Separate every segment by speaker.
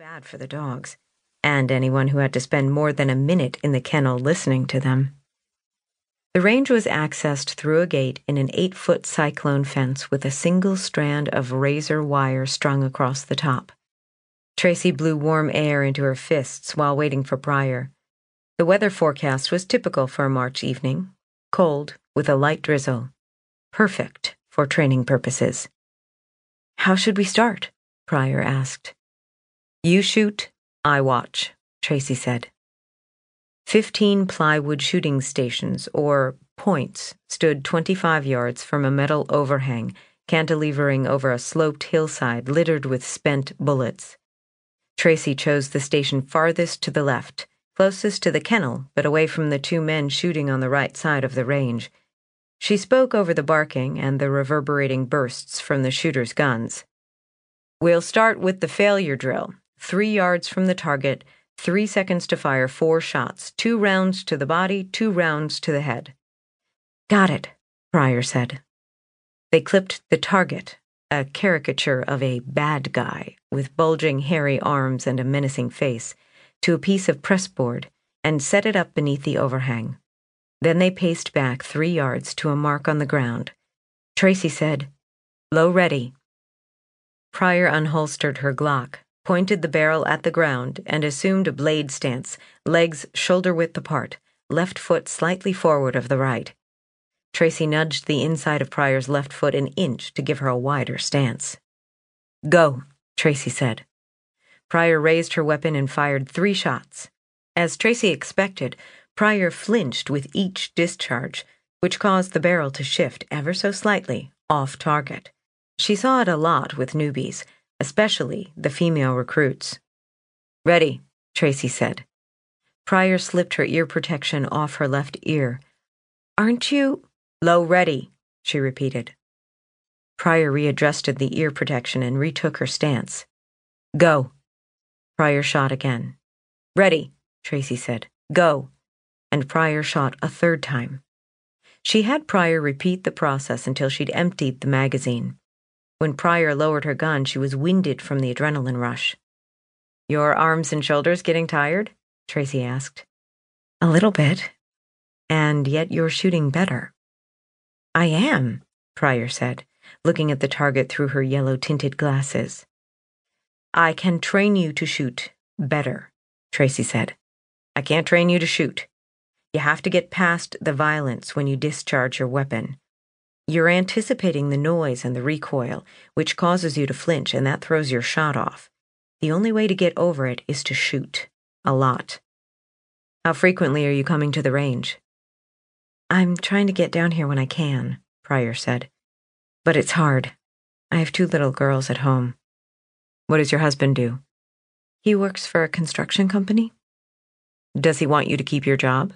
Speaker 1: bad for the dogs, and anyone who had to spend more than a minute in the kennel listening to them. The range was accessed through a gate in an eight foot cyclone fence with a single strand of razor wire strung across the top. Tracy blew warm air into her fists while waiting for Pryor. The weather forecast was typical for a March evening cold, with a light drizzle. Perfect for training purposes. How should we start? Pryor asked. You shoot, I watch, Tracy said. Fifteen plywood shooting stations, or points, stood 25 yards from a metal overhang cantilevering over a sloped hillside littered with spent bullets. Tracy chose the station farthest to the left, closest to the kennel, but away from the two men shooting on the right side of the range. She spoke over the barking and the reverberating bursts from the shooters' guns. We'll start with the failure drill. Three yards from the target, three seconds to fire four shots, two rounds to the body, two rounds to the head. Got it, Pryor said. They clipped the target, a caricature of a bad guy with bulging hairy arms and a menacing face, to a piece of pressboard and set it up beneath the overhang. Then they paced back three yards to a mark on the ground. Tracy said, Low ready. Pryor unholstered her Glock, pointed the barrel at the ground, and assumed a blade stance, legs shoulder width apart, left foot slightly forward of the right. Tracy nudged the inside of Pryor's left foot an inch to give her a wider stance. Go, Tracy said. Pryor raised her weapon and fired three shots. As Tracy expected, Pryor flinched with each discharge, which caused the barrel to shift ever so slightly off target. She saw it a lot with newbies, especially the female recruits. Ready, Tracy said. Pryor slipped her ear protection off her left ear. Aren't you? Low ready, she repeated. Pryor readjusted the ear protection and retook her stance. Go. Pryor shot again. Ready, Tracy said. Go. And Pryor shot a third time. She had Pryor repeat the process until she'd emptied the magazine. When Pryor lowered her gun, she was winded from the adrenaline rush. Your arms and shoulders getting tired? Tracy asked. A little bit. And yet you're shooting better. I am, Pryor said, looking at the target through her yellow tinted glasses. I can train you to shoot better, Tracy said. I can't train you to shoot. You have to get past the violence when you discharge your weapon. You're anticipating the noise and the recoil, which causes you to flinch, and that throws your shot off. The only way to get over it is to shoot. A lot. How frequently are you coming to the range? I'm trying to get down here when I can, Pryor said. But it's hard. I have two little girls at home. What does your husband do? He works for a construction company. Does he want you to keep your job?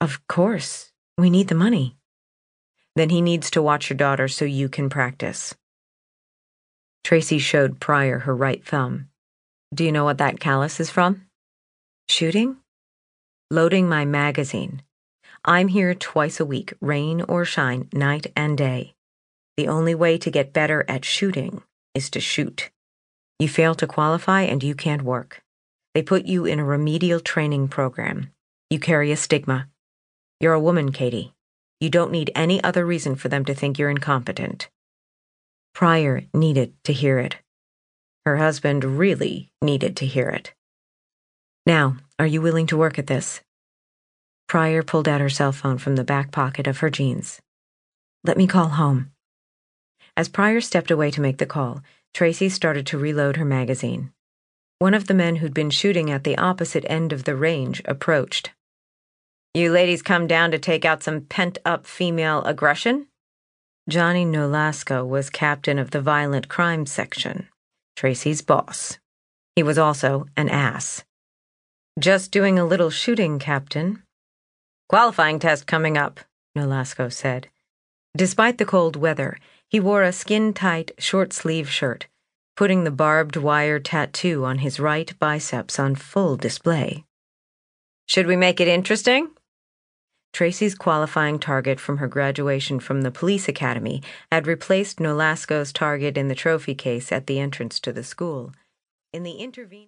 Speaker 1: Of course. We need the money. Then he needs to watch your daughter so you can practice. Tracy showed Pryor her right thumb. Do you know what that callus is from? Shooting? Loading my magazine. I'm here twice a week, rain or shine, night and day. The only way to get better at shooting is to shoot. You fail to qualify and you can't work. They put you in a remedial training program. You carry a stigma. You're a woman, Katie. You don't need any other reason for them to think you're incompetent. Pryor needed to hear it. Her husband really needed to hear it. Now, are you willing to work at this? Pryor pulled out her cell phone from the back pocket of her jeans. Let me call home. As Pryor stepped away to make the call, Tracy started to reload her magazine. One of the men who'd been shooting at the opposite end of the range approached. You ladies come down to take out some pent up female aggression? Johnny Nolasco was captain of the violent crime section, Tracy's boss. He was also an ass. Just doing a little shooting, Captain. Qualifying test coming up, Nolasco said. Despite the cold weather, he wore a skin tight, short sleeve shirt, putting the barbed wire tattoo on his right biceps on full display. Should we make it interesting? Tracy's qualifying target from her graduation from the police academy had replaced Nolasco's target in the trophy case at the entrance to the school. In the intervening